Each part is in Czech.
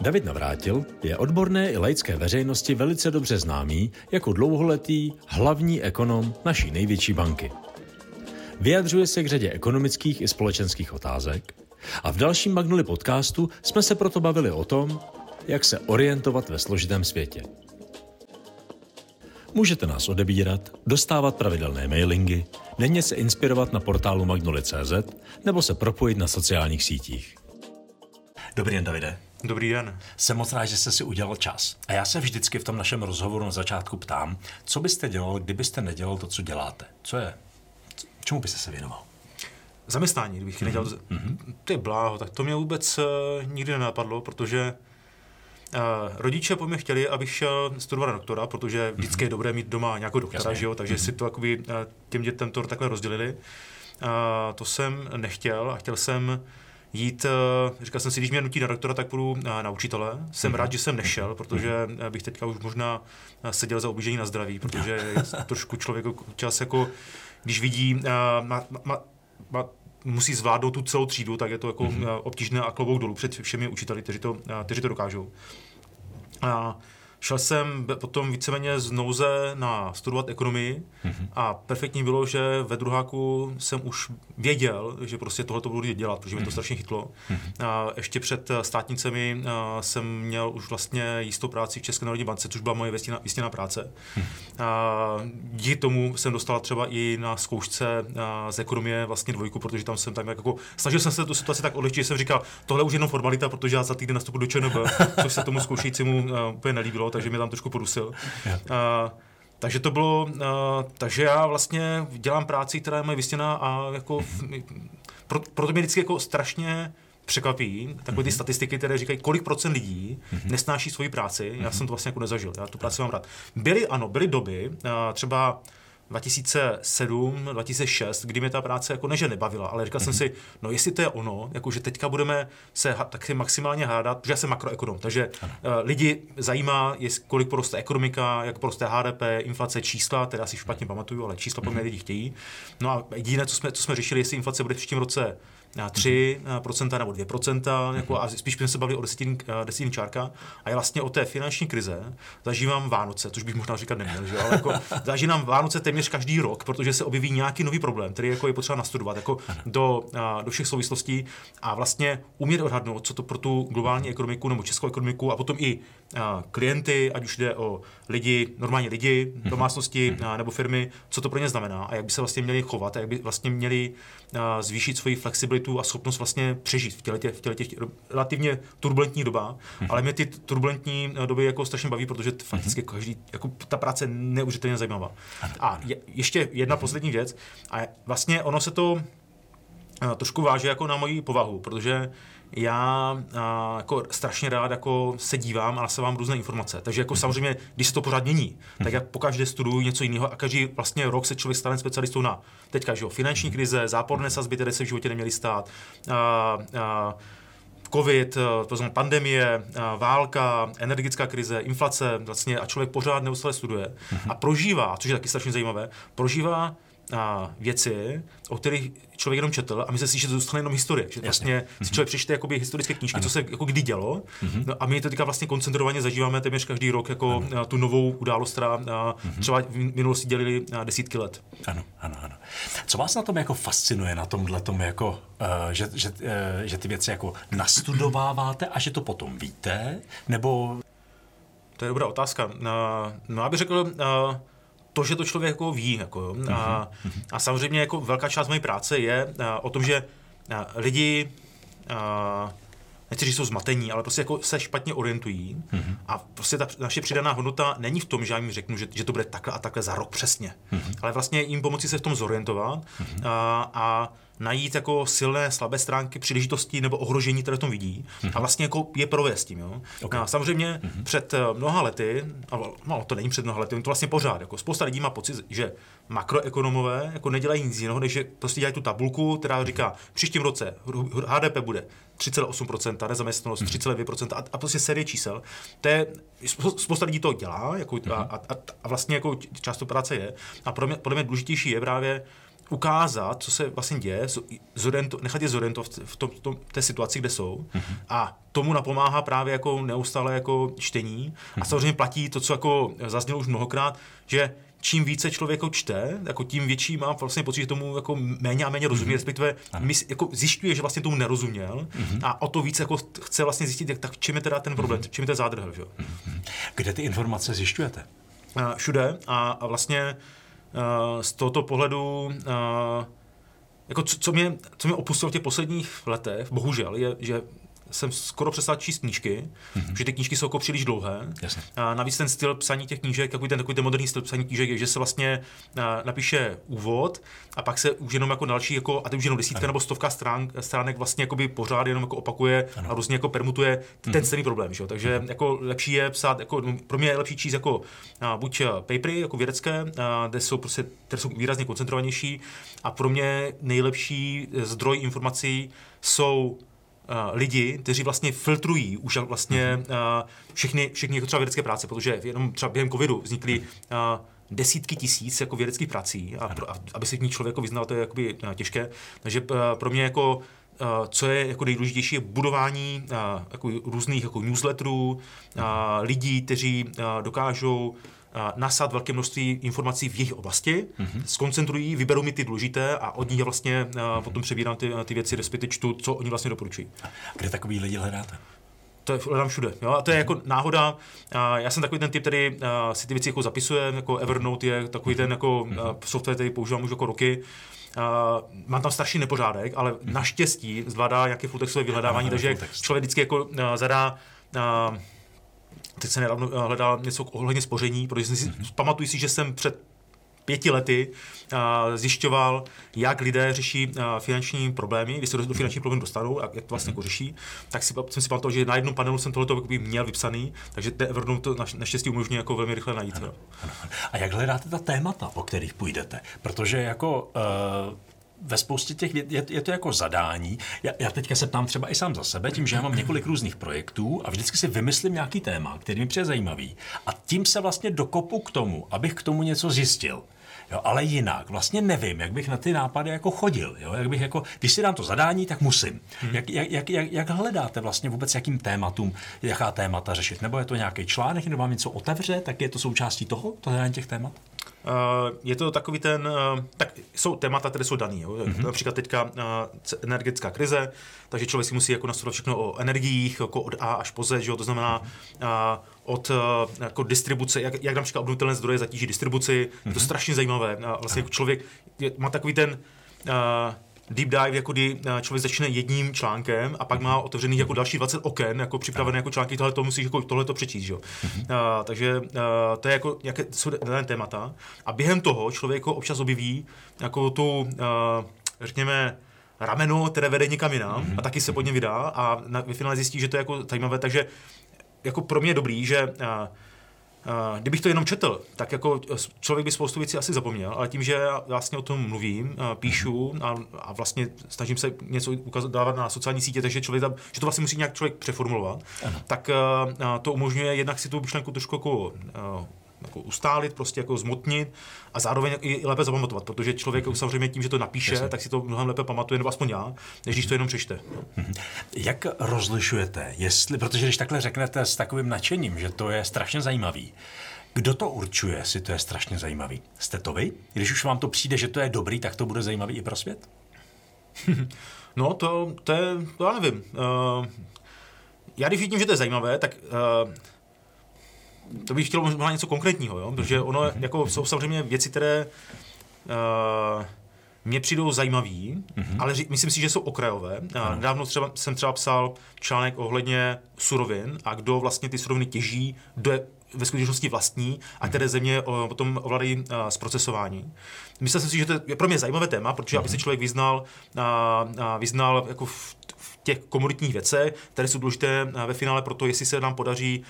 David Navrátil je odborné i laické veřejnosti velice dobře známý jako dlouholetý hlavní ekonom naší největší banky. Vyjadřuje se k řadě ekonomických i společenských otázek a v dalším Magnoli podcastu jsme se proto bavili o tom, jak se orientovat ve složitém světě. Můžete nás odebírat, dostávat pravidelné mailingy, denně se inspirovat na portálu magnoli.cz nebo se propojit na sociálních sítích. Dobrý den, Davide. Dobrý den. Jsem moc rád, že jste si udělal čas. A já se vždycky v tom našem rozhovoru na začátku ptám, co byste dělal, kdybyste nedělal to, co děláte? Co je? Čemu byste se věnoval? Zaměstnání, kdybych mm-hmm. nedělal, mm-hmm. to je bláho, tak to mě vůbec uh, nikdy nenapadlo, protože uh, rodiče po mě chtěli, abych šel studovat na doktora, protože vždycky mm-hmm. je dobré mít doma nějakou doktora, Jasně. že jo, takže mm-hmm. si to jakoby, uh, těm dětem to takhle rozdělili. Uh, to jsem nechtěl a chtěl jsem jít, eh, říkal jsem si, když mě nutí na doktora, tak půjdu na, na učitele. Jsem mm-hmm. rád, že jsem nešel, protože eh, bych teďka už možná eh, seděl za obížení na zdraví, protože trošku člověk čas jako, když vidí, má, má, má, musí zvládnout tu celou třídu, tak je to jako mm-hmm. obtížné a klobouk dolů před všemi učiteli, kteří to, kteří to dokážou. A Šel jsem potom víceméně z nouze na studovat ekonomii mm-hmm. a perfektní bylo, že ve druháku jsem už věděl, že prostě tohle to budu dělat, protože mě to mhm. strašně chytlo. Mm-hmm. A ještě před eh, státnicemi a, jsem měl už vlastně jistou práci v České národní bance, což byla moje vystěná práce. Mm-hmm. A díky tomu jsem dostal třeba i na zkoušce a, z ekonomie vlastně dvojku, protože tam jsem tak jako, snažil jsem se tu situaci tak odlehčit, že jsem říkal, tohle už jenom formalita, protože já za týden nastupu do ČNB, což se tomu zkoušejícímu úplně nelíbilo takže mě tam trošku podusil. Yeah. takže to bylo, uh, takže já vlastně dělám práci, která je moje vystěná a jako, mm-hmm. pro, proto mě vždycky jako strašně překvapí takové ty mm-hmm. statistiky, které říkají, kolik procent lidí mm-hmm. nesnáší svoji práci. Já mm-hmm. jsem to vlastně jako nezažil, já tu práci mám rád. Byly, ano, byly doby, uh, třeba 2007, 2006, kdy mě ta práce jako neže nebavila, ale říkal mm-hmm. jsem si, no jestli to je ono, jako že teďka budeme se ha- taky maximálně hádat, protože já jsem makroekonom, takže uh, lidi zajímá, jest, kolik poroste ekonomika, jak poroste HDP, inflace, čísla, teda si špatně pamatuju, ale čísla po mě mhm. lidi chtějí. No a jediné, co jsme, co jsme řešili, jestli inflace bude v příštím roce 3% nebo 2%, jako, a spíš jsme se bavili o desetin, desetin čárka. A je vlastně o té finanční krize zažívám Vánoce, což bych možná říkat neměl, že? ale jako, zažívám Vánoce téměř každý rok, protože se objeví nějaký nový problém, který jako je potřeba nastudovat jako do, do všech souvislostí a vlastně umět odhadnout, co to pro tu globální ekonomiku nebo českou ekonomiku a potom i klienty, ať už jde o lidi, normální lidi, mhm. domácnosti mhm. nebo firmy, co to pro ně znamená a jak by se vlastně měli chovat a jak by vlastně měli zvýšit svoji flexibilitu a schopnost vlastně přežít v těle těch, v těle těch relativně turbulentních dobách. Mm-hmm. Ale mě ty turbulentní eh, doby jako strašně baví, protože fakticky každý, jako ta práce je neuvěřitelně zajímavá. A je, ještě jedna poslední věc. A vlastně ono se to uh, trošku váže jako na moji povahu, protože já a, jako strašně rád jako se dívám a se vám různé informace. Takže jako mm-hmm. samozřejmě, když se to pořád mění, tak já pokaždé studuju něco jiného a každý vlastně rok se člověk stane specialistou na teďka, že jo, finanční mm-hmm. krize, záporné sazby, které se v životě neměly stát, a, a, covid, to znamená pandemie, válka, energetická krize, inflace, vlastně a člověk pořád neustále studuje mm-hmm. a prožívá, což je taky strašně zajímavé, prožívá a věci, o kterých člověk jenom četl a myslí si, že to zůstane jenom historie. Že vlastně mm-hmm. si člověk přečte jakoby historické knížky, ano. co se jako kdy dělo mm-hmm. no, a my to teďka vlastně koncentrovaně zažíváme téměř každý rok jako ano. tu novou událost, která mm-hmm. třeba v minulosti dělili desítky let. Ano, ano, ano. Co vás na tom jako fascinuje, na tomhle tom jako, uh, že, že, uh, že ty věci jako nastudováváte a že to potom víte, nebo... To je dobrá otázka. Uh, no, já bych řekl, uh, to, že to člověk jako ví. Jako, mm-hmm. a, mhm. a samozřejmě jako velká část mojí práce je a, o tom, že a, lidi a, nechci říct, jsou zmatení, ale prostě jako se špatně orientují mm-hmm. a prostě ta naše přidaná hodnota není v tom, že já jim řeknu, že, že to bude takhle a takhle za rok přesně, mm-hmm. ale vlastně jim pomoci se v tom zorientovat mm-hmm. a, a najít jako silné, slabé stránky, příležitosti nebo ohrožení, které v tom vidí mm-hmm. a vlastně jako je provést tím. Jo? Okay. A samozřejmě mm-hmm. před eh, mnoha lety, no to není před mnoha lety, to vlastně pořád, jako spousta lidí má pocit, že makroekonomové jako nedělají nic jiného, než že prostě dělají tu tabulku, která říká, příštím roce HDP bude 3,8%, nezaměstnanost 3,2% a, a prostě série čísel. To je, spousta lidí to dělá jako, a, a, a, vlastně jako část práce je. A pro mě, podle mě důležitější je právě ukázat, co se vlastně děje, zorento, nechat je zorientovat v, tom, v tom, té situaci, kde jsou. Mm-hmm. A tomu napomáhá právě jako neustále jako čtení. Mm-hmm. A samozřejmě platí to, co jako zaznělo už mnohokrát, že čím více člověk čte, jako tím větší má vlastně pocit, že tomu jako méně a méně rozumí, mm-hmm. respektive my, jako zjišťuje, že vlastně tomu nerozuměl mm-hmm. a o to víc jako chce vlastně zjistit, jak, tak čím je teda ten problém, mm-hmm. čím je ten zádrhel. Že? Mm-hmm. Kde ty informace zjišťujete? Uh, všude a, a vlastně uh, z tohoto pohledu uh, jako co, co, mě, co mě opustilo v těch posledních letech, bohužel, je, že jsem skoro přestal číst knížky, mm-hmm. že ty knížky jsou jako příliš dlouhé. Jasně. A navíc ten styl psaní těch knížek, takový ten, takový ten moderní styl psaní knížek je, že se vlastně napíše úvod a pak se už jenom jako další, jako, a to už jenom desítka ano. nebo stovka strán, stránek vlastně jakoby pořád jenom jako opakuje ano. a různě jako permutuje ten mm-hmm. stejný problém. Že? Takže mm-hmm. jako lepší je psát, jako, pro mě je lepší číst jako a, buď papery, jako vědecké, a, kde jsou prostě, které jsou výrazně koncentrovanější a pro mě nejlepší zdroj informací jsou lidi, kteří vlastně filtrují už vlastně uh, všechny, všechny jako třeba vědecké práce, protože jenom třeba během covidu vznikly uh, desítky tisíc jako vědeckých prací a, pro, a aby se k ní člověk vyznal, to je jakoby těžké. Takže pro mě jako co je jako nejdůležitější, je budování jako různých jako newsletterů, lidí, kteří dokážou nasát velké množství informací v jejich oblasti, mm-hmm. skoncentrují, vyberou mi ty důležité a od nich je vlastně mm-hmm. potom přebírám ty, ty věci, respektive čtu, co oni vlastně doporučují. Kde takový lidi hledáte? To je hledám všude. Jo? A to je jako náhoda. Já jsem takový ten typ, který si ty věci jako zapisuje, jako Evernote je takový ten jako mm-hmm. software, který používám už jako roky. Uh, mám tam strašný nepořádek, ale naštěstí zvládá nějaké fulltextové vyhledávání, takže člověk vždycky jako uh, zadá uh, teď se nedávno eh, hledal něco ohledně spoření, protože si, mm-hmm. pamatuju si, že jsem před pěti lety uh, zjišťoval, jak lidé řeší uh, finanční problémy, když se do, do finančních problémů dostanou a jak to vlastně jako řeší, tak si, jsem si pamatoval, že na jednom panelu jsem tohle měl vypsaný, takže ten Evernote to naštěstí umožňuje jako velmi rychle najít. Ano, ano. A jak hledáte ta témata, o kterých půjdete? Protože jako uh ve spoustě těch je, je to jako zadání. Já, já teďka se ptám třeba i sám za sebe, tím, že já mám několik různých projektů a vždycky si vymyslím nějaký téma, který mi přijde zajímavý. A tím se vlastně dokopu k tomu, abych k tomu něco zjistil. Jo, ale jinak vlastně nevím, jak bych na ty nápady jako chodil. Jo? Jak bych jako, když si dám to zadání, tak musím. Hmm. Jak, jak, jak, jak, jak hledáte vlastně vůbec, jakým tématům, jaká témata řešit? Nebo je to nějaký článek, nebo vám něco otevře, tak je to součástí toho, to hledání těch témat? Uh, je to takový ten, uh, tak jsou témata, které jsou daný. Jo? Mm-hmm. Například teďka uh, energetická krize, takže člověk si musí jako nastudovat všechno o energiích, jako od A až po Z, že jo? to znamená uh, od jako distribuce, jak, jak například obnovitelné zdroje zatíží distribuci, mm-hmm. je to mhm. strašně zajímavé. Vlastně jako člověk je, má takový ten uh, deep dive, jako kdy eh, člověk začne jedním článkem a pak má otevřených jako další 20 oken, jako připravené jako články, tohle to musíš jako tohle to přečíst, jo. Uh, takže uh, to je jako nějaké jsou dané témata a během toho člověk jako občas objeví jako tu, uh, řekněme, rameno, které vede někam jinam mm-hmm. a taky se pod ně vydá a na, ve finále zjistí, že to je jako zajímavé, takže jako pro mě je dobrý, že uh, Kdybych to jenom četl, tak jako člověk by spoustu věcí asi zapomněl, ale tím, že já vlastně o tom mluvím, píšu a, a vlastně snažím se něco ukazat, dávat na sociální sítě, takže člověk že to vlastně musí nějak člověk přeformulovat, ano. tak to umožňuje jednak si tu myšlenku trošku jako jako ustálit, prostě jako zmotnit a zároveň i lépe zapamatovat, protože člověk mm-hmm. samozřejmě tím, že to napíše, Jasně. tak si to mnohem lépe pamatuje, nebo aspoň já, než když to jenom přečte. Mm-hmm. Jak rozlišujete, jestli, protože když takhle řeknete s takovým nadšením, že to je strašně zajímavý, kdo to určuje, jestli to je strašně zajímavý? Jste to vy? Když už vám to přijde, že to je dobrý, tak to bude zajímavý i pro svět? no, to, to, je, to já nevím. Uh, já když vidím, že to je zajímavé, tak uh, to bych chtěl možná něco konkrétního, jo? protože mhm. ono mhm. jako jsou samozřejmě věci, které uh, mě přijdou zajímavý, mm-hmm. ale myslím si, že jsou okrajové. Uh, nedávno třeba, jsem třeba psal článek ohledně surovin a kdo vlastně ty suroviny těží, kdo je ve skutečnosti vlastní a které mhm. země o, potom ovládají zprocesování. Myslím si, že to je pro mě zajímavé téma, protože mm-hmm. aby se člověk vyznal, uh, uh, vyznal jako v těch komoditních věcech, které jsou důležité ve finále pro to, jestli se nám podaří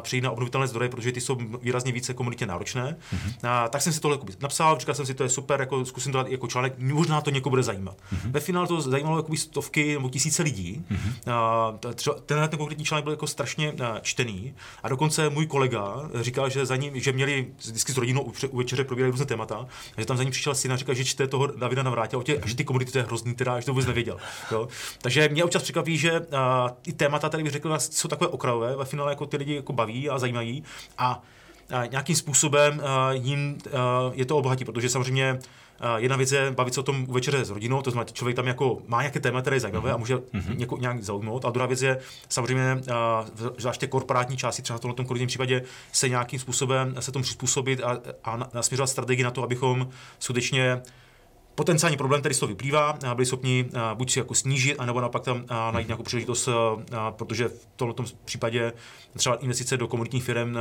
přijít na obnovitelné zdroje, protože ty jsou výrazně více komunitně náročné. Mm-hmm. Tak jsem si tohle napsal, říkal jsem si, to je super, jako zkusím to dát jako článek, možná to někoho bude zajímat. Mm-hmm. Ve finále to zajímalo jako stovky nebo tisíce lidí. Mm-hmm. Tenhle ten konkrétní článek byl jako strašně čtený a dokonce můj kolega říkal, že za ním, že měli vždycky s rodinou u večeře probírají různé témata, že tam za ním přišel syn a říkal, že čte toho Davida Navrátil, a že ty komunity to je hrozný, teda, že to vůbec nevěděl. Jo? Takže mě občas překvapí, že uh, ty témata, tady bych řekl, jsou takové okrajové, ve finále jako ty lidi jako baví a zajímají a uh, nějakým způsobem uh, jim uh, je to obohatí, protože samozřejmě Jedna věc je bavit se o tom u večeře s rodinou, to znamená, člověk tam jako má nějaké téma, které je zajímavé a může mm-hmm. něko, nějak zaujmout. A druhá věc je samozřejmě, zvláště korporátní části, třeba v tomto konkrétním případě, se nějakým způsobem se tomu přizpůsobit a, a nasměřovat strategii na to, abychom skutečně potenciální problém, který z toho vyplývá, byli schopni buď si jako snížit, anebo naopak tam najít nějakou příležitost, protože v tomto případě třeba investice do komunitních firm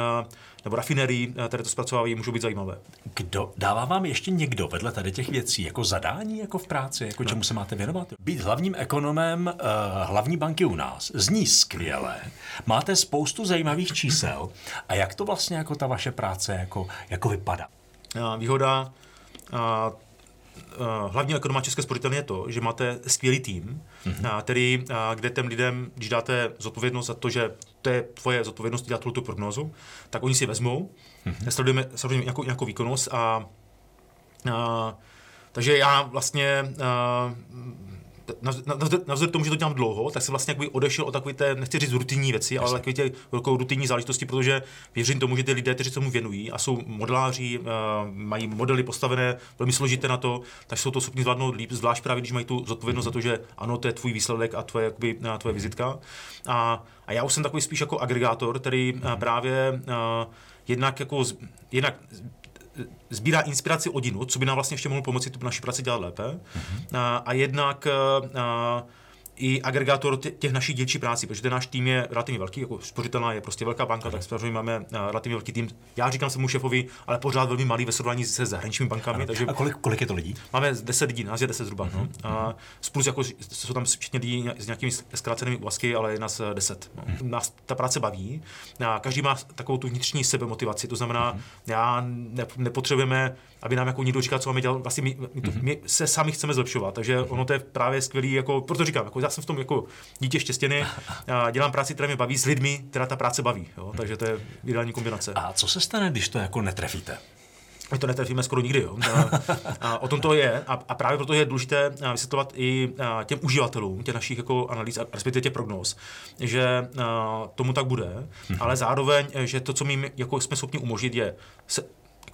nebo rafinerií, které to zpracovávají, můžou být zajímavé. Kdo dává vám ještě někdo vedle tady těch věcí jako zadání, jako v práci, jako čemu se máte věnovat? Být hlavním ekonomem uh, hlavní banky u nás zní skvěle. Máte spoustu zajímavých čísel. A jak to vlastně jako ta vaše práce jako, jako vypadá? Výhoda uh, hlavní ekonoma České spořitelny je to, že máte skvělý tým, mm-hmm. který, uh, kde těm lidem, když dáte zodpovědnost za to, že to je tvoje zodpovědnost dělat tu prognózu, tak oni si vezmou, mm-hmm. sledujeme, sledujeme nějakou, nějakou výkonnost a uh, takže já vlastně uh, navzdory tomu, že to dělám dlouho, tak jsem vlastně jakoby odešel od takové té, nechci říct rutinní věci, Jasně. ale takové té velkou rutinní záležitosti, protože věřím tomu, že ty lidé, kteří se tomu věnují a jsou modeláři, uh, mají modely postavené velmi složité na to, tak jsou to schopni zvládnout líp, zvlášť právě, když mají tu zodpovědnost mm-hmm. za to, že ano, to je tvůj výsledek a tvoje, jakoby, uh, tvoje vizitka. A, a já už jsem takový spíš jako agregátor, který uh, právě uh, jednak jako jednak sbírá inspiraci od jinut, co by nám vlastně ještě mohlo pomoci tu naši práci dělat lépe. Mm-hmm. A, a jednak a, i agregátor těch našich dělčí práci, protože ten náš tým je relativně velký, jako spořitelná je prostě velká banka, tak samozřejmě máme relativně velký tým. Já říkám svému šéfovi, ale pořád velmi malý ve srovnání se zahraničními bankami. Ano. Takže a kolik, kolik, je to lidí? Máme 10 lidí, nás je 10 zhruba. Uh-huh. No. A plus jako, jsou tam všichni lidí s nějakými zkrácenými úvazky, ale je nás 10. No. Uh-huh. Nás ta práce baví. A každý má takovou tu vnitřní sebemotivaci, to znamená, uh-huh. já ne, nepotřebujeme aby nám jako někdo říkal, co máme dělat. Vlastně my, my, to, my se sami chceme zlepšovat, takže mm-hmm. ono to je právě skvělý, jako, proto říkám, jako já jsem v tom jako dítě štěstěny, a dělám práci, která mě baví s lidmi, která ta práce baví, jo? Takže to je ideální kombinace. A co se stane, když to jako netrefíte? My to netrefíme skoro nikdy. Jo. A, a o tom to je. A, a právě proto je důležité vysvětlovat i těm uživatelům těch našich jako analýz, respektive těch prognóz, že tomu tak bude, mhm. ale zároveň, že to, co my jako jsme schopni umožnit, je se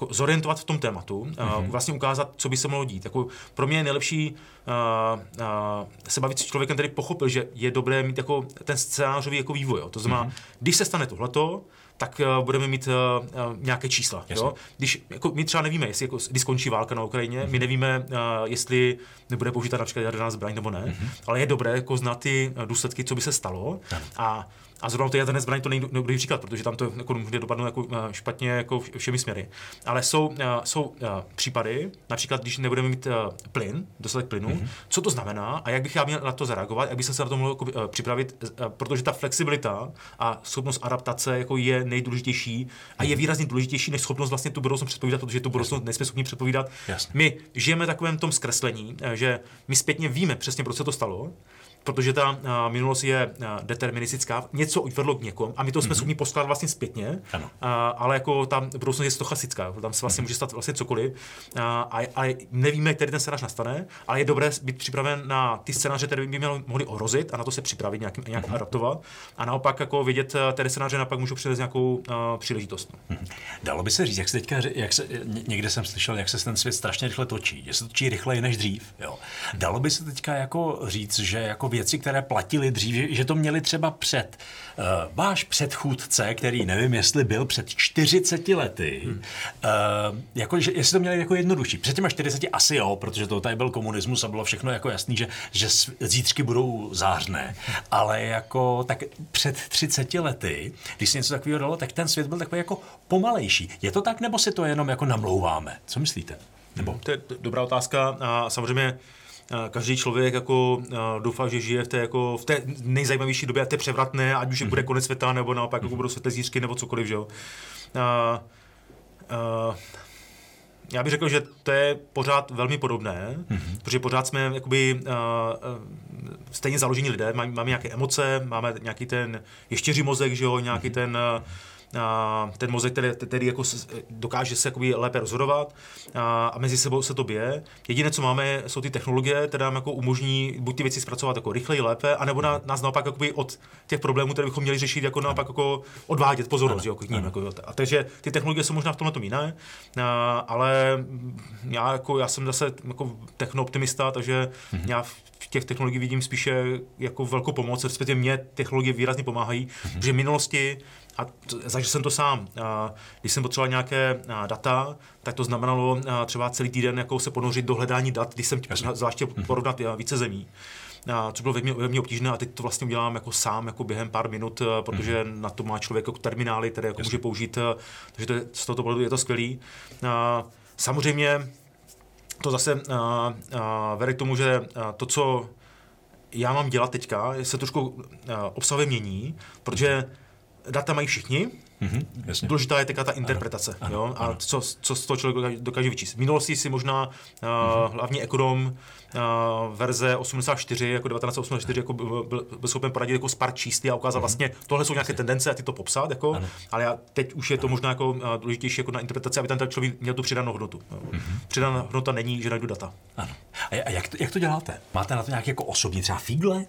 jako zorientovat v tom tématu, mm-hmm. vlastně ukázat, co by se mohlo dít. Jako pro mě je nejlepší uh, uh, se bavit s člověkem, který pochopil, že je dobré mít jako ten scénářový jako vývoj. Jo. To znamená, mm-hmm. když se stane tohleto, tak uh, budeme mít uh, uh, nějaké čísla. Jo? Když, jako, my třeba nevíme, jestli jako, kdy skončí válka na Ukrajině, mm-hmm. my nevíme, uh, jestli nebude použita například jaderná zbraň nebo ne, mm-hmm. ale je dobré jako znát ty důsledky, co by se stalo. A a zrovna to jaderné zbraně to dobrý příklad, protože tam to jako může dopadnout jako eh, špatně jako všemi směry. Ale jsou, eh, jsou eh, případy, například když nebudeme mít plyn, dostatek plynu, mm-hmm. co to znamená a jak bych já měl na to zareagovat, jak bych se na to mohl jako, připravit, protože ta flexibilita a schopnost adaptace jako je nejdůležitější a je mhm. výrazně důležitější než schopnost vlastně tu budoucnost předpovídat, protože tu budoucnost nejsme schopni předpovídat. Jasně. My žijeme takovém tom zkreslení, že my zpětně víme přesně, proč se to stalo, protože ta uh, minulost je uh, deterministická, něco vedlo k někom a my to jsme mm-hmm. schopni poskládat vlastně zpětně, ano. Uh, ale jako tam budoucnost je stochastická, tam se vlastně mm-hmm. může stát vlastně cokoliv uh, a, a nevíme, který ten scénář nastane, ale je dobré být připraven na ty scénáře, které by měly, mohly ohrozit a na to se připravit, nějak, nějak mm-hmm. adaptovat a naopak jako vidět, které scénáře naopak můžou přinést nějakou uh, příležitost. No. Mm-hmm. Dalo by se říct, jak se teďka, jak se, někde jsem slyšel, jak se ten svět strašně rychle točí, že se točí rychleji než dřív. Jo. Dalo by se teďka jako říct, že jako věci, které platily dřív, že to měli třeba před. Uh, váš předchůdce, který nevím, jestli byl před 40 lety, hmm. uh, jako, že, jestli to měli jako jednodušší. Před těma 40 asi jo, protože to tady byl komunismus a bylo všechno jako jasný, že, že zítřky budou zářné. Ale jako tak před 30 lety, když se něco takového dalo, tak ten svět byl takový jako pomalejší. Je to tak, nebo si to jenom jako namlouváme? Co myslíte? Nebo? To je dobrá otázka. A samozřejmě každý člověk jako doufá, že žije v té, jako, v té nejzajímavější době, a té převratné, ať už mm-hmm. bude konec světa, nebo naopak jako budou světlé zítřky, nebo cokoliv, že jo. A, a, já bych řekl, že to je pořád velmi podobné, mm-hmm. protože pořád jsme jakoby uh, stejně založení lidé, máme, máme nějaké emoce, máme nějaký ten ještěří mozek, že jo, nějaký mm-hmm. ten uh, ten mozek, který, který jako dokáže se jakoby lépe rozhodovat a, a mezi sebou se to běje. Jediné, co máme, jsou ty technologie, které nám jako umožní buď ty věci zpracovat jako rychleji, lépe, anebo na, nás naopak jakoby od těch problémů, které bychom měli řešit, jako naopak jako odvádět pozornost jo, k ním. Jako, jo. A takže ty technologie jsou možná v tomhle tom jiné, a, ale já, jako, já jsem zase jako technooptimista, takže mm-hmm. já v těch technologiích vidím spíše jako velkou pomoc, respektive mě technologie výrazně pomáhají, mm-hmm. protože v minulosti a zažil jsem to sám. Když jsem potřeboval nějaké data, tak to znamenalo třeba celý týden jako se ponořit do hledání dat, když jsem zvláště mhm. porovnat více zemí. A co bylo velmi, velmi obtížné a teď to vlastně udělám jako sám jako během pár minut, protože mm. na to má člověk jako terminály, které jako může použít, takže to je, z tohoto pohledu je to skvělý. A samozřejmě to zase a, a, vede k tomu, že to, co já mám dělat teďka, se trošku obsahově mění, protože data mají všichni, Mm-hmm, jasně. Důležitá je teďka ta interpretace. Ano, jo? A ano. Co, co z toho člověk dokáže vyčíst. V minulosti si možná uh, mm-hmm. hlavní ekonom uh, verze 84, jako 1984, jako byl, byl, byl schopen poradit jako s pár čísly a ukázat mm-hmm. vlastně, tohle jsou nějaké tendence a ty to popsat, jako, ale já, teď už je to možná jako uh, důležitější jako na interpretaci, aby ten člověk měl tu přidanou hodnotu. Mm-hmm. Přidaná hodnota není, že najdu data. Ano. A jak to, jak to děláte? Máte na to nějaké jako osobní třeba fígle?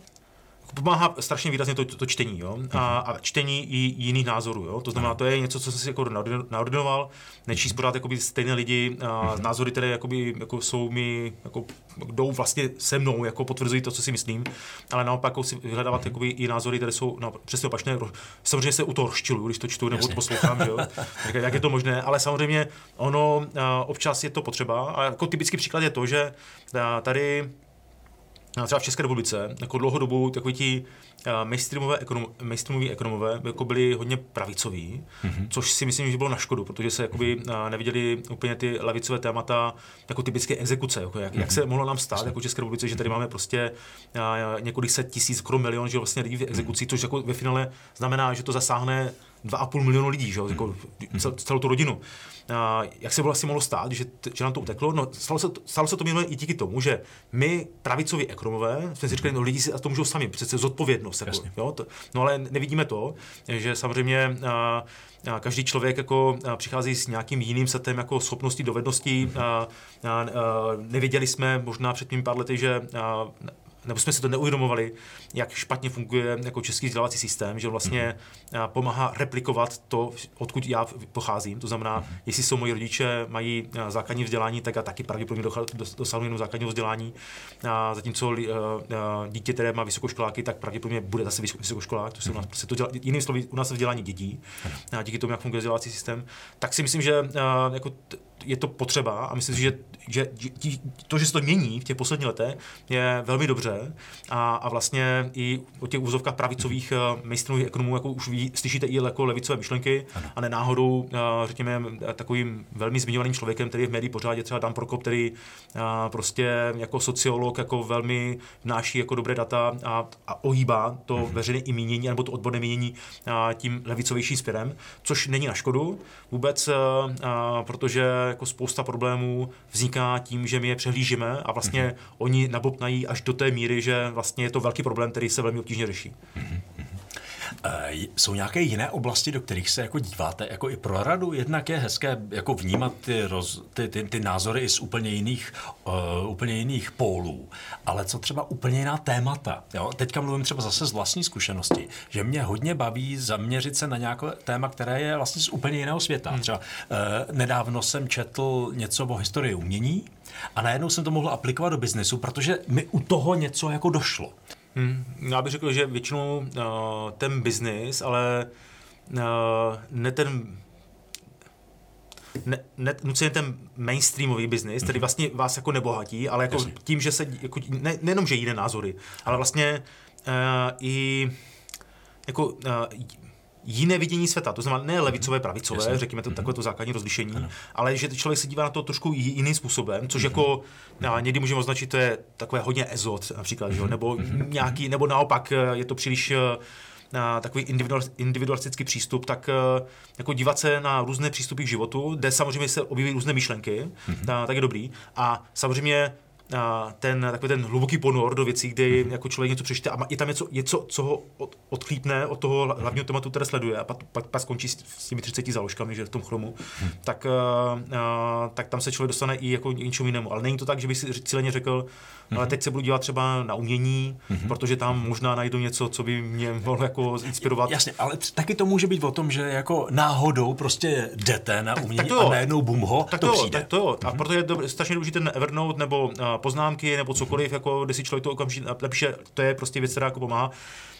Pomáhá strašně výrazně to, to čtení, jo? A, a čtení i jiných názorů, jo? To znamená, to je něco, co jsem si jako naordinoval, nečíst pořád jakoby stejné lidi, a názory, které jakoby, jako jsou mi, jako, jdou vlastně se mnou, jako potvrzují to, co si myslím, ale naopak jako si vyhledávat jakoby, i názory, které jsou no, přesně opačné. Samozřejmě se u toho rozčiluju, když to čtu nebo to poslouchám, jo? Jak, jak, je to možné, ale samozřejmě ono občas je to potřeba. A jako typický příklad je to, že tady třeba v České republice jako dlouhodobu takový ti mainstreamové ekonom, mainstreamoví ekonomové jako byli hodně pravicoví, mm-hmm. což si myslím, že bylo na škodu, protože se jakoby neviděli úplně ty levicové témata jako typické exekuce. Jako jak, mm-hmm. jak se mohlo nám stát jako České republice, že tady máme prostě několik set tisíc, skoro milion, že vlastně lidí v exekuci, což jako ve finále znamená, že to zasáhne 2,5 milionu lidí, že? Jako mhm. celou tu rodinu jak se vlastně mohlo stát, že, že nám to uteklo? No, stalo se, stalo se to mimo i díky tomu, že my, pravicoví ekonomové, jsme si říkali, no lidi si to můžou sami, přece zodpovědnost. Jako, jo? To, no ale nevidíme to, že samozřejmě a, a každý člověk jako a, přichází s nějakým jiným setem jako schopností, dovedností. A, a, a, nevěděli jsme možná před tím pár lety, že a, nebo jsme si to neuvědomovali, jak špatně funguje jako český vzdělávací systém, že vlastně mm-hmm. pomáhá replikovat to, odkud já pocházím. To znamená, mm-hmm. jestli jsou moji rodiče, mají eh, základní vzdělání, tak já taky pravděpodobně dosáhnu jenom základního vzdělání. A zatímco uh, dítě, které má vysokoškoláky, tak pravděpodobně bude zase vysokoškolák. To se u nás prostě to dělá, jiným slovy, u nás vzdělání dětí. A díky tomu, jak funguje vzdělávací systém, tak si myslím, že jako t- je to potřeba a myslím si, že, že to, že se to mění v těch posledních letech, je velmi dobře a, a vlastně i o těch úzovkách pravicových uh, mainstreamových ekonomů jako už ví, slyšíte i jako levicové myšlenky ano. a ne náhodou, uh, řekněme, takovým velmi zmiňovaným člověkem, který je v médiích pořád je třeba Dan Prokop, který uh, prostě jako sociolog jako velmi vnáší jako dobré data a, a ohýbá to mm-hmm. veřejné i mínění nebo to odborné mínění tím levicovějším směrem, což není na škodu vůbec, protože jako spousta problémů vzniká tím, že my je přehlížíme a vlastně mm-hmm. oni nabopnají až do té míry, že vlastně je to velký problém, který se velmi obtížně řeší. Mm-hmm. Jsou nějaké jiné oblasti, do kterých se jako díváte, jako i pro radu? Jednak je hezké jako vnímat ty, roz, ty, ty, ty názory i z úplně jiných, uh, úplně jiných pólů, ale co třeba úplně jiná témata? Jo? Teďka mluvím třeba zase z vlastní zkušenosti, že mě hodně baví zaměřit se na nějaké téma, které je vlastně z úplně jiného světa. Hmm. Třeba uh, nedávno jsem četl něco o historii umění a najednou jsem to mohl aplikovat do biznesu, protože mi u toho něco jako došlo. Hmm, já bych řekl, že většinou uh, ten biznis, ale uh, ne ten ne, ne, nuceně ten mainstreamový biznis, který mhm. vlastně vás jako nebohatí, ale jako Jasně. tím, že se, jako, ne, nejenom, že jiné názory, ale vlastně uh, i jako uh, jiné vidění světa. To znamená ne levicové, pravicové, Jasně. řekněme to takové to základní rozlišení, ano. ale že člověk se dívá na to trošku ji- jiným způsobem, což jako a někdy můžeme označit, to je takové hodně ezot například, že? jo, nebo nějaký, nebo naopak eh, je to příliš eh, na takový individual, individualistický přístup, tak eh, jako dívat se na různé přístupy k životu, kde samozřejmě se objeví různé myšlenky, ta, tak je dobrý. A samozřejmě ten takový ten hluboký ponor do věcí, kdy jako člověk něco přečte a má- je tam něco, něco co ho od, odchlípne od toho hla- hlavního tématu, které sleduje a pak, pak, pak skončí s, s těmi 30 záložkami, že v tom chromu, tak, a, a, tak tam se člověk dostane i jako něčemu jinému. Ale není to tak, že by si cíleně řekl, ale teď se budu dívat třeba na umění, protože tam možná najdu něco, co by mě mohlo jako inspirovat. Jasně, ale t- taky to může být o tom, že jako náhodou prostě jdete na umění tak to jo. a najednou bum ho, Tak to, to, přijde. tak to jo. A proto je dobře, strašně důležitý ten Evernote nebo a, poznámky nebo cokoliv, jako, kde si člověk to okamžitě napíše, to je prostě věc, která jako pomáhá.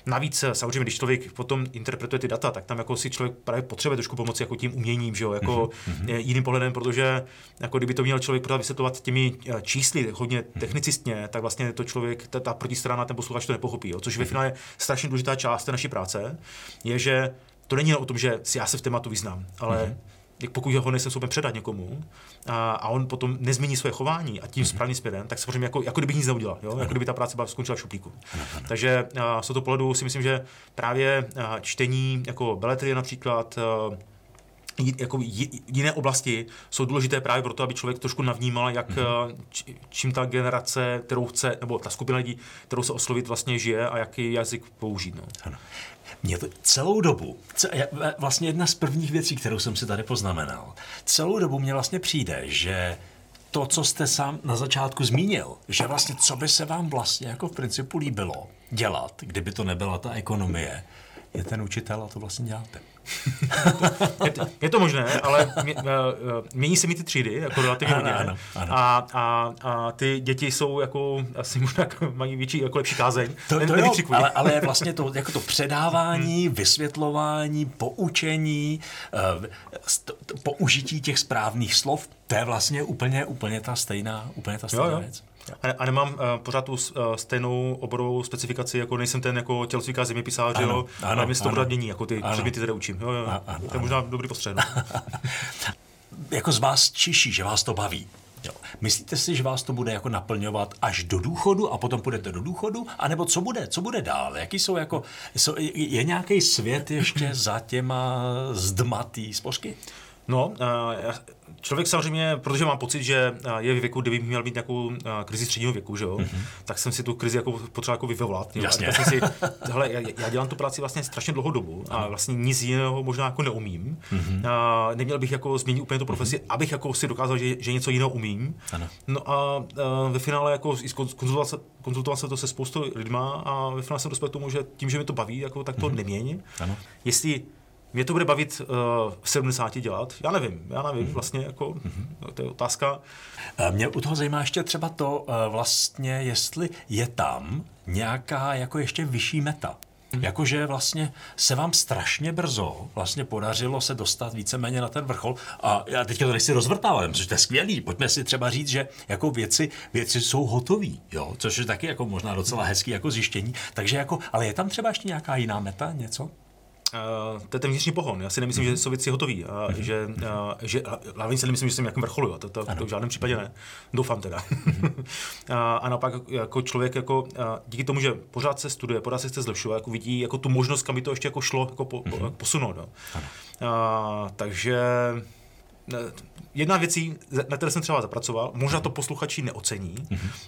Navíc eh, samozřejmě, když člověk potom interpretuje ty data, tak tam jako si člověk právě potřebuje trošku pomoci jako tím uměním, že jo, jako mm-hmm. jiným pohledem, protože jako kdyby to měl člověk vysvětlovat těmi eh, čísly hodně technicistně, tak vlastně to člověk, ta, ta protistrana, ten posluchač to nepochopí, jo, což ve finále je strašně důležitá část té naší práce, je, že to není jen o tom, že si já se v tématu vyznám, ale mm-hmm jak pokud ho nejsem schopen předat někomu a, a on potom nezmění své chování a tím správným směrem, tak samozřejmě jako, jako kdyby nic neudělal, jo? jako kdyby ta práce byla skončila v šuplíku. Takže a, z tohoto pohledu si myslím, že právě a, čtení jako beletrie například, a, jako jiné oblasti jsou důležité právě proto, aby člověk trošku navnímal, jak mm-hmm. čím ta generace, kterou chce, nebo ta skupina lidí, kterou se oslovit, vlastně žije a jaký jazyk použít. No. Ano. Mě to celou dobu, vlastně jedna z prvních věcí, kterou jsem si tady poznamenal, celou dobu mně vlastně přijde, že to, co jste sám na začátku zmínil, že vlastně co by se vám vlastně jako v principu líbilo dělat, kdyby to nebyla ta ekonomie, je ten učitel a to vlastně děláte. Je, to- je to možné, ale mě, uh, mění se mi ty třídy, jako relativně Ano, hodně. ano, ano. A, a, a, ty děti jsou jako, asi možná jako mají větší, jako lepší kázeň. To, Ne- to jo, nevykřikují. ale, ale vlastně to, jako to předávání, vysvětlování, poučení, eh, st- t- použití těch správných slov, to je vlastně úplně, úplně ta stejná, úplně ta stejná Jo, jo. věc. A, a nemám uh, pořád tu uh, stejnou oborovou specifikaci, jako nejsem ten jako tělocvíka zeměpisář, Ano, jo, ano, ale mě se to pořád mění, jako ty Ano. předměty, které učím. Jo, jo. Ano, to je možná dobrý postřeh. No. Jako z vás čiší, že vás to baví. Jo. Myslíte si, že vás to bude jako naplňovat až do důchodu a potom půjdete do důchodu? A nebo co bude? Co bude dál? Jaký jsou jako, jsou, je, je nějaký svět ještě za těma zdmatý spořky? No, uh, já- člověk samozřejmě, protože mám pocit, že uh, je v věku, kdyby měl mít nějakou uh, krizi středního věku, že jo, mm-hmm. tak jsem si tu krizi jako potřeboval jako vyvolat. jo. Jasně. A říkal jsem si, hele, já, já, dělám tu práci vlastně strašně dlouhou dobu a vlastně nic jiného možná jako neumím. Mm-hmm. Uh, neměl bych jako změnit úplně tu profesi, mm-hmm. abych jako si dokázal, že, že něco jiného umím. Ano. No a uh, ve finále jako konzultoval se, konzultoval se to se spoustou lidma a ve finále jsem dospěl k tomu, že tím, že mi to baví, jako, tak to mm-hmm. neměň. Ano. Jestli mě to bude bavit uh, v 70 dělat, já nevím, já nevím, vlastně jako, to je otázka. Eh, Mě u toho zajímá ještě třeba to eh, vlastně, jestli je tam nějaká jako ještě vyšší meta. Jakože vlastně se vám strašně brzo vlastně podařilo se dostat víceméně na ten vrchol a já teďka to nechci rozvrtávat, protože to je skvělý. Pojďme si třeba říct, že jako věci, věci jsou hotové, jo, což je taky jako možná docela hezký jako zjištění. Takže jako, ale je tam třeba ještě nějaká jiná meta, něco? Uh, to je ten vnitřní pohon. Já si nemyslím, že jsou věci hotové. Uh, že, uh, že, hlavně si nemyslím, že jsem nějakým vrcholu. To, to, to v žádném případě ne. Doufám teda. a, a naopak jako člověk jako, díky tomu, že pořád se studuje, pořád se chce zlepšovat, jako vidí jako tu možnost, kam by to ještě jako šlo jako po, po, posunout. No. Uh, takže ne, jedna věcí, na které jsem třeba zapracoval, možná to posluchači neocení,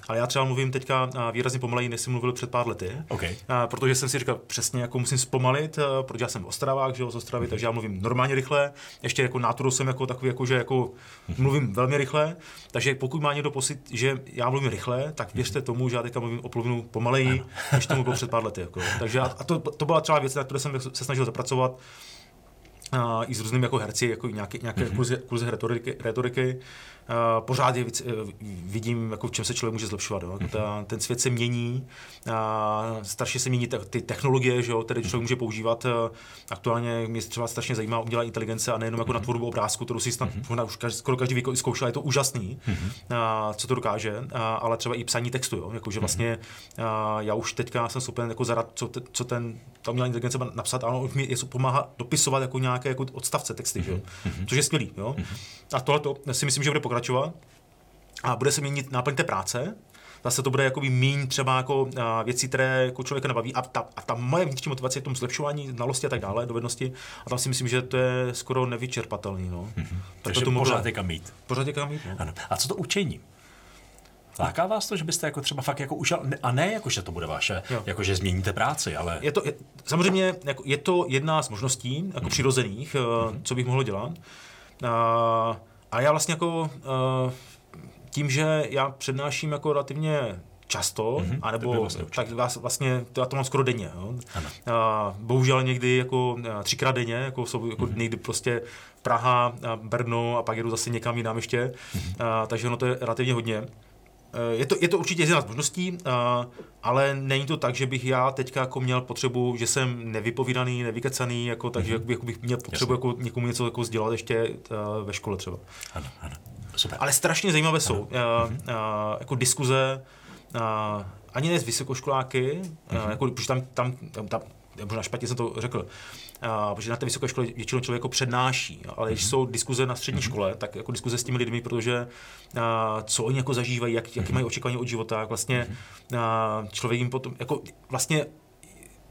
ale já třeba mluvím teďka a, výrazně pomaleji, než jsem mluvil před pár lety, OK. a, protože jsem si říkal přesně, jako musím zpomalit, protože já jsem Ostravák, že jo, z Ostravy, takže já mluvím normálně rychle, ještě jako náturou jsem jako takový, jako, že jako mluvím velmi rychle, takže pokud má někdo pocit, že já mluvím rychle, tak věřte tomu, že já teďka mluvím o polovinu pomaleji, než tomu bylo před pár lety. Jako. Takže a to, to byla třeba věc, na které jsem se snažil zapracovat, uh, i s různými jako herci, jako nějaké, nějaké mm-hmm. kurzy, kurzy retoriky, retoriky. Uh, pořád je, uh, vidím, jako v čem se člověk může zlepšovat. Jo. Jako ta, ten svět se mění, uh, strašně se mění te, ty technologie, že jo, které člověk může používat. Uh, aktuálně mě třeba strašně zajímá umělá inteligence a nejenom jako na tvorbu obrázku, kterou si snad mm-hmm. už každý, skoro každý zkoušel, je to úžasný, mm-hmm. uh, co to dokáže, uh, ale třeba i psaní textu, jo. Jako, že vlastně uh, já už teďka jsem schopen jako zadat, co, te, co ten ta umělá inteligence napsat, ano, už mi pomáhá dopisovat jako nějaké jako odstavce texty, že jo? Mm-hmm. což je skvělý. Jo? Mm-hmm. A tohle si myslím, že bude pokračovat a bude se měnit náplň té práce, zase to bude jakoby míň třeba jako a, věcí, které jako člověka nebaví a ta, a ta moje vnitřní motivace je v tom zlepšování znalosti a tak dále, dovednosti a tam si myslím, že to je skoro nevyčerpatelný. No. Mm-hmm. Tak Takže to pořád je kam mít. Pořád je kam mít. No. Ano. A co to učení? Láká vás to, že byste jako třeba fakt jako užal, a ne jako, že to bude vaše, jo. jako že změníte práci, ale... Je to, je, samozřejmě jako, je to jedna z možností, jako mm. přirozených, mm. co bych mohl dělat. A, a já vlastně jako uh, tím, že já přednáším jako relativně často, mm-hmm, anebo vlastně tak vás vlastně, to já to mám skoro denně. Jo. A, bohužel někdy jako třikrát denně, jako jsou jako mm-hmm. někdy prostě Praha, Brno a pak jedu zase někam jinam ještě, mm-hmm. a, takže ono to je relativně hodně. Eh, je to, je to určitě jedna z možností, uh, ale není to tak, že bych já teďka jako měl potřebu, že jsem nevypovídaný, nevykecaný, jako, takže mm-hmm. jako bych měl potřebu jako někomu něco jako sdělat ještě uh, ve škole třeba. Ano, ano. Super. Ale strašně zajímavé ano. jsou uh, uh, jako diskuze, uh, ani ne s vysokoškoláky, mm-hmm. uh, jako, protože tam, tam, tam, tam možná špatně jsem to řekl, uh, protože na té vysoké škole většinou člověk jako přednáší, ale když mm-hmm. jsou diskuze na střední mm-hmm. škole, tak jako diskuze s těmi lidmi, protože uh, co oni jako zažívají, jak, jaké mm-hmm. mají očekávání od života, jak vlastně uh, člověk jim potom, jako vlastně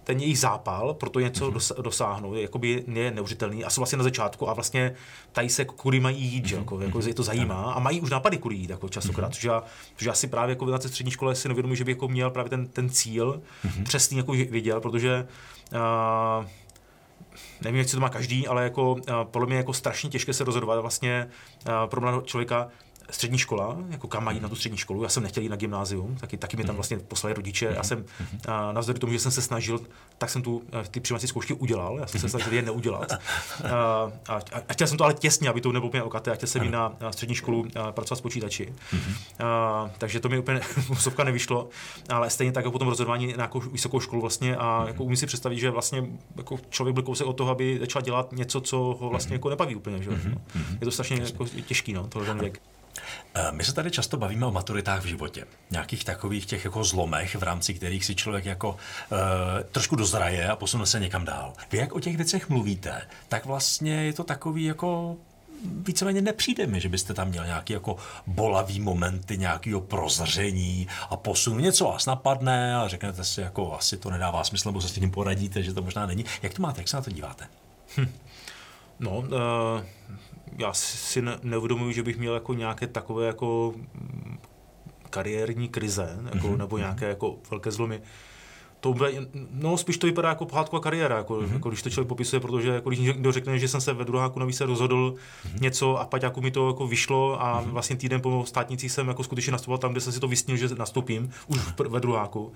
ten jejich zápal pro to něco mm-hmm. dosáhnout, je, jakoby je neuvěřitelný a jsou vlastně na začátku a vlastně tady se kudy mají jít, mm-hmm. jako, jako je to zajímá a mají už nápady kudy jít jako častokrát, mm-hmm. což, já, což já si právě jako na té střední škole si nevědomuji, že bych jako měl právě ten, ten cíl mm-hmm. přesný jako věděl, protože uh, nevím, si to má každý, ale jako, uh, podle mě jako strašně těžké se rozhodovat vlastně uh, pro mladého člověka, střední škola, jako kam mají na tu střední školu. Já jsem nechtěl jít na gymnázium, taky, taky mě tam mhm. vlastně poslali rodiče. Já mhm. jsem, a navzdory tomu, že jsem se snažil, tak jsem tu, ty přijímací zkoušky udělal. Já jsem se snažil je neudělat. A, a, a, chtěl jsem to ale těsně, aby to nebylo úplně okaté. A chtěl jsem jít na, na střední školu a pracovat s počítači. Mhm. A, takže to mi úplně sovka nevyšlo. Ale stejně tak jako potom rozhodování na nějakou vysokou školu vlastně a jako umím si představit, že vlastně jako člověk byl kousek od toho, aby začal dělat něco, co ho vlastně jako nebaví úplně. Že? No. Je to strašně jako těžký, no, tohle ten věk. Eh, my se tady často bavíme o maturitách v životě. Nějakých takových těch jako zlomech, v rámci kterých si člověk jako uh, trošku dozraje a posune se někam dál. Vy jak o těch věcech mluvíte, tak vlastně je to takový jako víceméně nepřijde mi, že byste tam měl nějaký jako bolavý momenty, nějakého prozření a posun. Něco vás napadne a řeknete si, jako asi to nedává smysl, nebo se s tím poradíte, že to možná není. Jak to máte, jak se na to díváte? Hm. No, uh, já si ne, neuvědomuji, že bych měl jako nějaké takové jako mm, kariérní krize, jako, mm-hmm. nebo nějaké jako velké zlomy. To, no, spíš to vypadá jako pohádková kariéra, jako, mm-hmm. jako, když to člověk popisuje, protože jako, když někdo řekne, že jsem se ve druháku na se rozhodl mm-hmm. něco a pak jako mi to jako vyšlo a mm-hmm. vlastně týden po státnicí jsem jako skutečně nastupoval tam, kde jsem si to vysnil, že nastoupím, už ve druháku.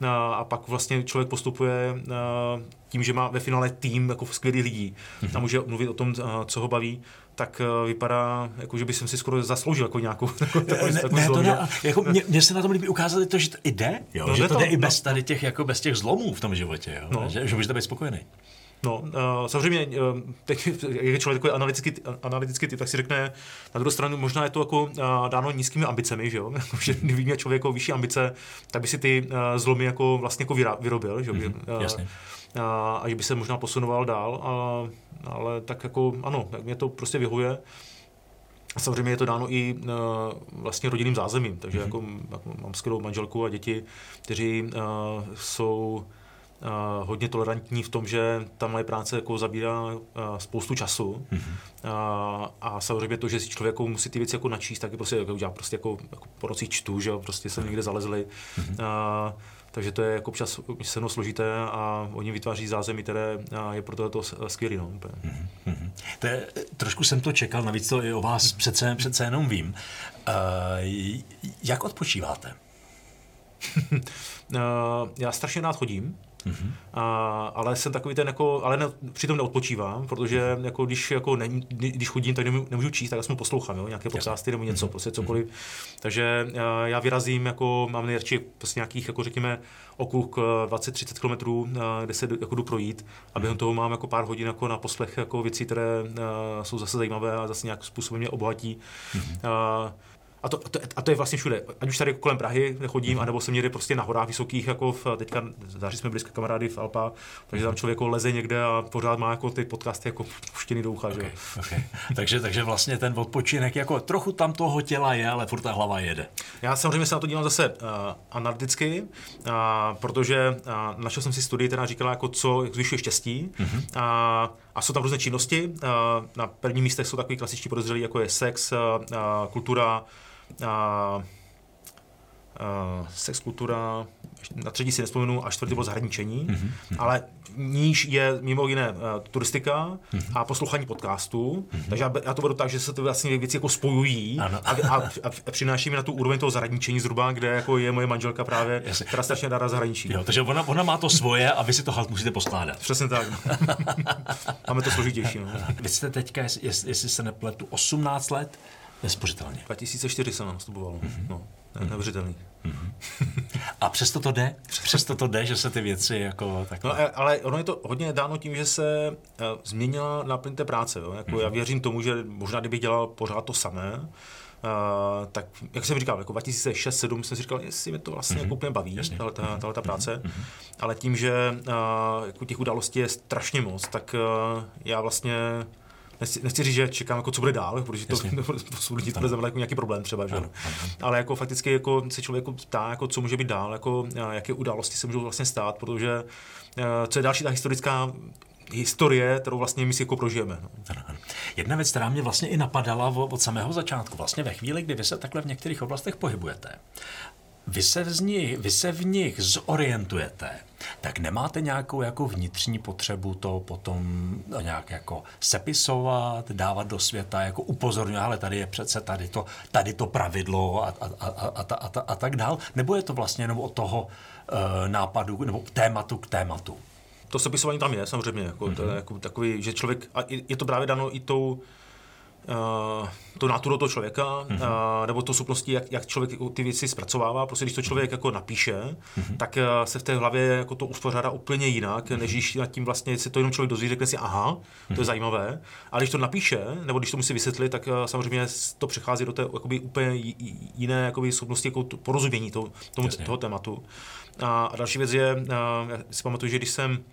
A, a pak vlastně člověk postupuje a, tím, že má ve finále tým jako skvělých lidí mm-hmm. a může mluvit o tom, a, co ho baví, tak uh, vypadá, jako že bych si skoro zasloužil jako nějakou jako, takovou, ne, ne, to ne, jako mě, mě, se na tom líbí ukázat to, že to jde, jo, no, že to, to jde no, i bez tady těch, jako bez těch zlomů v tom životě, jo, no. že, že můžete být spokojený. No, uh, samozřejmě, uh, teď, jak je člověk takový analytický, analytický typ, tak si řekne, na druhou stranu možná je to jako uh, dáno nízkými ambicemi, že jo? že kdyby měl člověk jako vyšší ambice, tak by si ty uh, zlomy jako vlastně jako vyrobil, že jo? Mm-hmm, uh, jasně a, a že by se možná posunoval dál, a, ale tak jako ano, tak mě to prostě vyhovuje. A samozřejmě je to dáno i uh, vlastně rodinným zázemím, takže mm-hmm. jako, jako mám skvělou manželku a děti, kteří uh, jsou uh, hodně tolerantní v tom, že ta moje práce jako zabírá uh, spoustu času mm-hmm. uh, a samozřejmě to, že si člověk jako musí ty věci jako načíst, tak je prostě jako, já prostě jako, jako po roci čtu, že prostě jsem někde zalezli. Mm-hmm. Uh, takže to je jako občas se složité a oni vytváří zázemí, které je pro to skvělé. No, mm-hmm. To je, trošku jsem to čekal, navíc to i o vás přece, přece jenom vím. Uh, jak odpočíváte? uh, já strašně rád chodím. Mm-hmm. a, ale jsem takový ten jako, ale ne, přitom neodpočívám, protože jako když, jako ne, když chodím, tak nemůžu, nemůžu číst, tak mu poslouchám, jo, nějaké podcasty nebo něco, mm-hmm. prostě cokoliv. Mm-hmm. Takže já, já vyrazím, jako mám nejradši prostě nějakých, jako řekněme, okruh 20-30 km, kde se jako jdu projít a během toho mám jako pár hodin jako na poslech jako věcí, které jsou zase zajímavé a zase nějakým způsobem mě obohatí. Mm-hmm. A to, to, a to je vlastně všude. Ať už tady kolem Prahy chodím, mm. anebo jsem někde prostě na horách vysokých, jako v, teďka září jsme s kamarády v Alpa, takže tam člověk jako leze někde a pořád má jako ty podcasty jako puštěný do ucha. Okay, že? Okay. takže, takže vlastně ten odpočinek jako trochu tam toho těla je, ale furt ta hlava jede. Já samozřejmě se na to dívám zase uh, analyticky, uh, protože uh, našel jsem si studii, která říkala, jako co zvyšuje štěstí. Mm-hmm. Uh, a jsou tam různé činnosti. Na prvním místech jsou takový klasičtí podezřelí, jako je sex, kultura, sex, kultura, na třetí si nespomenu, a čtvrtý bylo zahradničení, mm-hmm. ale níž je mimo jiné uh, turistika mm-hmm. a poslouchání podcastů, mm-hmm. takže já, já to beru tak, že se ty vlastně věci jako spojují a, a, a, a přináší mi na tu úroveň toho zahradničení zhruba, kde jako je moje manželka právě, Jasně. která strašně ráda zahraničí. Jo, takže ona, ona má to svoje a vy si to halt musíte poskládat. Přesně tak. Máme to složitější. No. Vy jste teďka, jestli, jestli se nepletu, 18 let nespořitelně. 2004 jsem nastupoval. Mm-hmm. No, neuvěřitelný. Mm-hmm. A přesto to jde? Přesto to jde, že se ty věci jako tak. No, ale ono je to hodně dáno tím, že se uh, změnila náplň té práce. Jo? Jako mm-hmm. Já věřím tomu, že možná kdybych dělal pořád to samé, Uh, tak jak jsem říkal, jako 2006-2007 jsem si říkal, jestli mi to vlastně mm-hmm. jako úplně baví, tahle, ta, tahle ta práce, mm-hmm. ale tím, že uh, jako těch událostí je strašně moc, tak uh, já vlastně nechci, nechci říct, že čekám, jako, co bude dál, protože to, to lidi to bude jako nějaký problém třeba, že? Ano, ano. ale jako fakticky jako se člověk jako ptá, jako, co může být dál, jako, jaké události se můžou vlastně stát, protože co je další ta historická historie, kterou vlastně my si jako prožijeme. No. Jedna věc, která mě vlastně i napadala od samého začátku, vlastně ve chvíli, kdy vy se takhle v některých oblastech pohybujete, vy se, v nich, vy se v nich zorientujete, tak nemáte nějakou jako vnitřní potřebu to potom nějak jako sepisovat, dávat do světa, jako upozorňovat, ale tady je přece tady to, tady to pravidlo a, a, a, a, a, a, a tak dál, nebo je to vlastně jenom od toho uh, nápadu nebo tématu k tématu? To sepisování tam je samozřejmě, jako, mm-hmm. to je mhm. jako takový, že člověk, a je to právě dano i tou, uh, to naturo toho člověka, mm-hmm. uh, nebo to schopnosti, jak, jak člověk ty věci zpracovává. Prostě když to člověk jako napíše, mm-hmm. tak uh, se v té hlavě jako to uspořádá úplně jinak, mm-hmm. než když nad tím vlastně si to jenom člověk dozví, řekne si, aha, to mm-hmm. je mhm. zajímavé. A když to napíše, nebo když to musí vysvětlit, tak samozřejmě to přechází do té jakoby, úplně jiné jakoby, schopnosti jako to, porozumění toho, tomu, toho tématu. A, a další věc je, já si pamatuju, že když jsem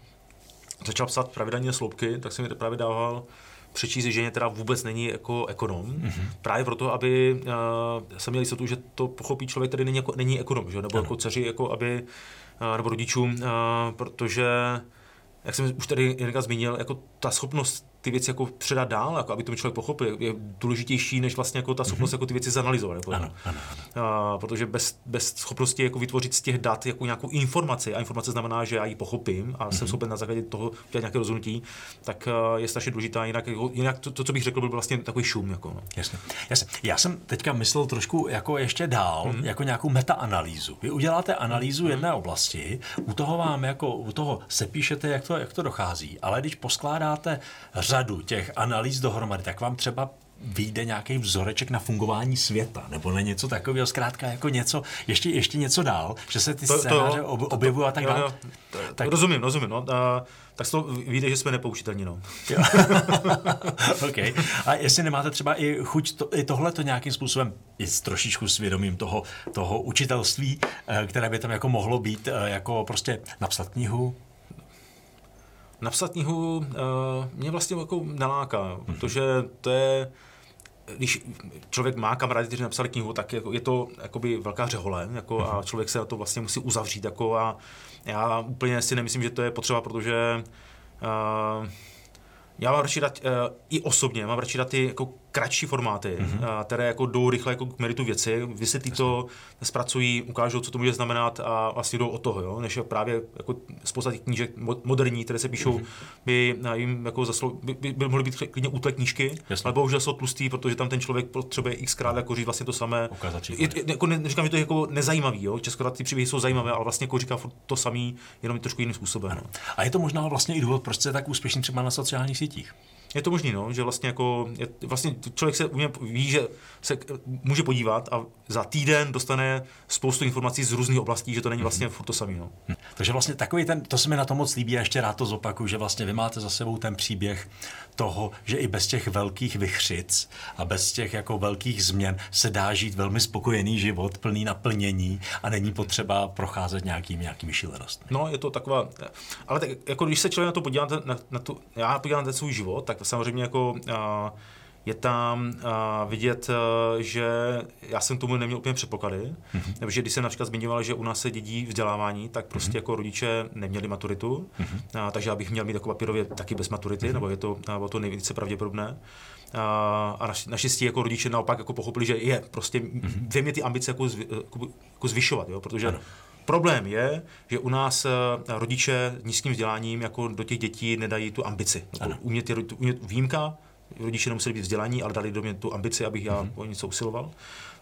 začal psát pravidelně sloupky, tak jsem mi právě dával přečíst ženě, která vůbec není jako ekonom, mm-hmm. právě proto, aby uh, jsem měl jistotu, že to pochopí člověk, který není, jako, není ekonom, že? nebo ano. jako dceři, jako aby, uh, nebo rodičům, uh, protože jak jsem už tady Jirka zmínil, jako ta schopnost ty věci jako předat dál, jako aby to člověk pochopil, je důležitější, než vlastně jako ta mhm. schopnost mm-hmm. jako ty věci zanalizovat. Jako, ano, ano, ano. A, protože bez, bez schopnosti jako vytvořit z těch dat jako nějakou informaci, a informace znamená, že já ji pochopím a mm-hmm. jsem mhm. schopen na základě toho dělat nějaké rozhodnutí, tak je strašně důležitá. Jinak, jako, jinak to, to, co bych řekl, byl vlastně takový šum. Jako, no. Jasně. Jasně. Já jsem teďka myslel trošku jako ještě dál, mm-hmm. jako nějakou metaanalýzu. Vy uděláte analýzu mm-hmm. jedné oblasti, u toho vám jako, u toho se píšete, jak to, jak to dochází, ale když poskládáte řadu těch analýz dohromady, tak vám třeba vyjde nějaký vzoreček na fungování světa, nebo na něco takového, zkrátka jako něco, ještě, ještě něco dál, že se ty to, scénáře to, objevují a tak dále. Tak... Rozumím, rozumím. No. A, tak to vyjde, že jsme nepoučitelní. No. okay. A jestli nemáte třeba i chuť to, i tohle to nějakým způsobem i s trošičku svědomím toho, toho učitelství, eh, které by tam jako mohlo být, eh, jako prostě napsat knihu, Napsat knihu uh, mě vlastně jako naláká, mm-hmm. protože to je když člověk má kamarády, kteří napsali knihu, tak jako je to jakoby velká řehole jako, mm-hmm. a mhm. člověk se na to vlastně musí uzavřít. Jako, a já úplně si nemyslím, že to je potřeba, protože uh, já mám radši dát, uh, i osobně, mám radši dát ty jako kratší formáty, mm-hmm. které jako jdou rychle jako k meritu věci, vysvětlí to, zpracují, ukážou, co to může znamenat a vlastně jdou od toho, jo? než právě jako spousta těch knížek moderní, které se píšou, mm-hmm. by jim jako zaslou, by, by, by mohly být klidně útle knížky, Jasně. ale bohužel jsou tlustý, protože tam ten člověk potřebuje xkrát jako říct vlastně to samé. Je, jako ne, říkám, že to je jako nezajímavý, jo? Česko ty příběhy jsou zajímavé, ale vlastně jako říká to samý, jenom trošku jiným způsobem. No. A je to možná vlastně i důvod, proč jste tak úspěšný třeba na sociálních sítích. Je to možné, no, že vlastně jako, je, vlastně člověk se ví, že se může podívat a za týden dostane spoustu informací z různých oblastí, že to není vlastně furt to samé. No. Hm. Takže vlastně takový ten, to se mi na to moc líbí a ještě rád to zopakuju, že vlastně vy máte za sebou ten příběh toho, že i bez těch velkých vychřic a bez těch jako velkých změn se dá žít velmi spokojený život, plný naplnění a není potřeba procházet nějakými, nějakými šílenostmi. No, je to taková, ale tak, jako když se člověk na to podívá, na, na tu, já podívám na ten svůj život, tak samozřejmě jako uh, je tam uh, vidět, uh, že já jsem tomu neměl úplně předpoklady, mm-hmm. nebo že když jsem například zmiňoval, že u nás se dědí vzdělávání, tak prostě mm-hmm. jako rodiče neměli maturitu, mm-hmm. uh, takže abych měl mít jako papírově taky bez maturity, mm-hmm. nebo je to, uh, to nejvíce pravděpodobné. Uh, a naštěstí jako rodiče naopak jako pochopili, že je prostě mm-hmm. vím je ty ambice jako, zvi, jako, jako zvyšovat, jo, protože ano. Problém je, že u nás rodiče nízkým vzděláním jako do těch dětí nedají tu ambici. Jako umět, umět výjimka, rodiče nemuseli být vzdělaní, ale dali do mě tu ambici, abych já mm-hmm. o něco usiloval.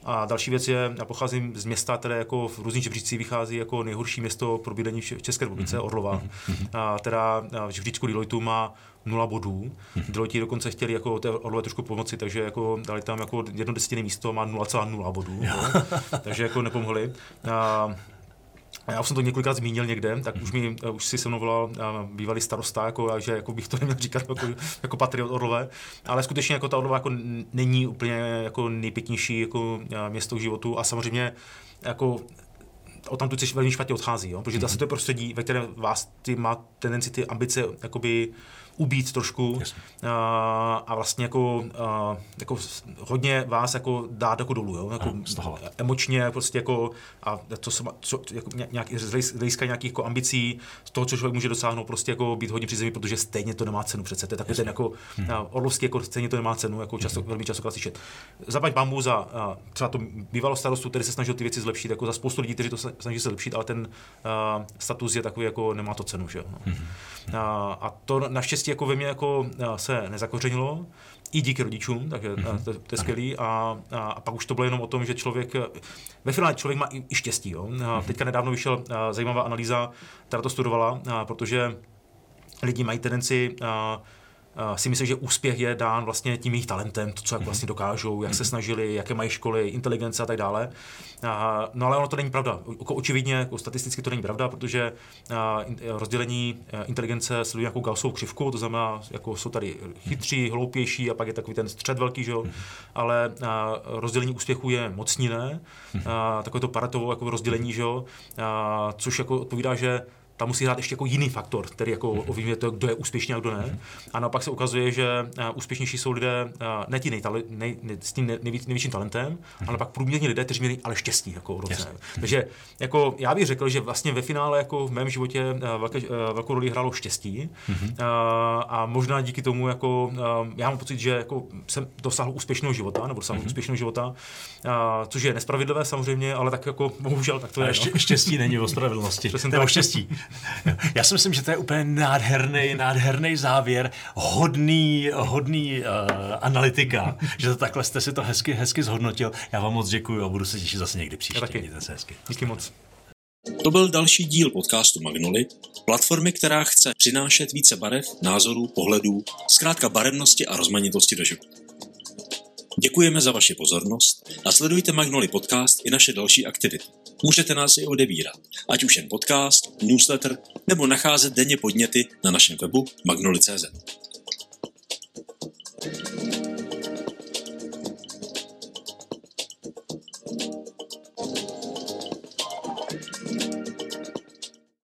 A další věc je, já pocházím z města, které jako v různých žebřících vychází jako nejhorší město pro bydlení v České republice, mm-hmm. Orlova, mm-hmm. a, která v žebříčku Deloitu má nula bodů. Mm-hmm. Deloitte dokonce chtěli jako té Orlové trošku pomoci, takže jako dali tam jako jedno desetiny místo, má 0,0 bodů. takže jako nepomohli. A, já už jsem to několikrát zmínil někde, tak už, mi, eh, už si se mnou volal eh, bývalý starosta, jako, že jako bych to neměl říkat jako, jako patriot Orlové, ale skutečně jako ta Orlova jako není úplně jako nejpěknější jako eh, město k životu. A samozřejmě jako o tam tu velmi špatně odchází, jo? protože zase to je prostředí, ve kterém vás ty má tendenci ty ambice jakoby ubít trošku yes. a, a vlastně jako, a, jako hodně vás jako dát jako dolů, jo? Jako ano, emočně prostě jako a to se, co, jako nějak, z hlediska nějakých jako ambicí, z toho, co člověk může dosáhnout, prostě jako být hodně při zemi, protože stejně to nemá cenu přece. To je takový ten jako hmm. orlovský, jako stejně to nemá cenu, jako často, hmm. velmi často slyšet. Zaplať pambu za a, třeba to bývalo starostu, který se snažil ty věci zlepšit, jako za spoustu lidí, kteří to snaží se zlepšit, ale ten a, status je takový, jako nemá to cenu, že jo. No. Hmm. A, a to naštěstí jako ve mně jako se nezakořenilo, i díky rodičům, takže mm-hmm. to, to je skvělý. A, a, a pak už to bylo jenom o tom, že člověk, ve finále člověk má i, i štěstí. Jo? A mm-hmm. Teďka nedávno vyšel zajímavá analýza, která to studovala, a, protože lidi mají tendenci a, si myslím, že úspěch je dán vlastně tím jejich talentem, to, co jak mhm. vlastně dokážou, jak se mhm. snažili, jaké mají školy, inteligence a tak dále. No ale ono to není pravda. Jako očividně, jako statisticky to není pravda, protože rozdělení inteligence sleduje nějakou Gaussovou křivku, to znamená, jako jsou tady chytří, hloupější a pak je takový ten střed velký, že jo? Mhm. ale rozdělení úspěchu je mocniné, takové to paretovo jako rozdělení, že jo? což jako odpovídá, že tam musí hrát ještě jako jiný faktor, který jako mhm. ovlivňuje to, kdo je úspěšný a kdo ne. A naopak se ukazuje, že uh, úspěšnější jsou lidé, uh, ne ti nejtale, nej, nej, s tím nejvíc, největším talentem, mhm. ale pak průměrní lidé, kteří měli ale štěstí. Jako yes. Takže jako, já bych řekl, že vlastně ve finále jako v mém životě uh, velké, velkou roli hrálo štěstí uh, a možná díky tomu jako, já mám pocit, že jako jsem dosáhl úspěšného života, nebo dosáhl mm-hmm. úspěšného života, uh, což je nespravedlivé samozřejmě, ale tak jako bohužel tak to je. A no. štěstí není o spravedlnosti, to je o štěstí. Já si myslím, že to je úplně nádherný, nádherný závěr, hodný, hodný uh, analytika, že to takhle jste si to hezky, hezky zhodnotil. Já vám moc děkuji a budu se těšit zase někdy příště. taky. se hezky. Díky moc. To byl další díl podcastu Magnoli, platformy, která chce přinášet více barev, názorů, pohledů, zkrátka barevnosti a rozmanitosti do života. Děkujeme za vaši pozornost a sledujte Magnoli Podcast i naše další aktivity. Můžete nás i odebírat, ať už jen podcast, newsletter nebo nacházet denně podněty na našem webu magnoli.cz. thank you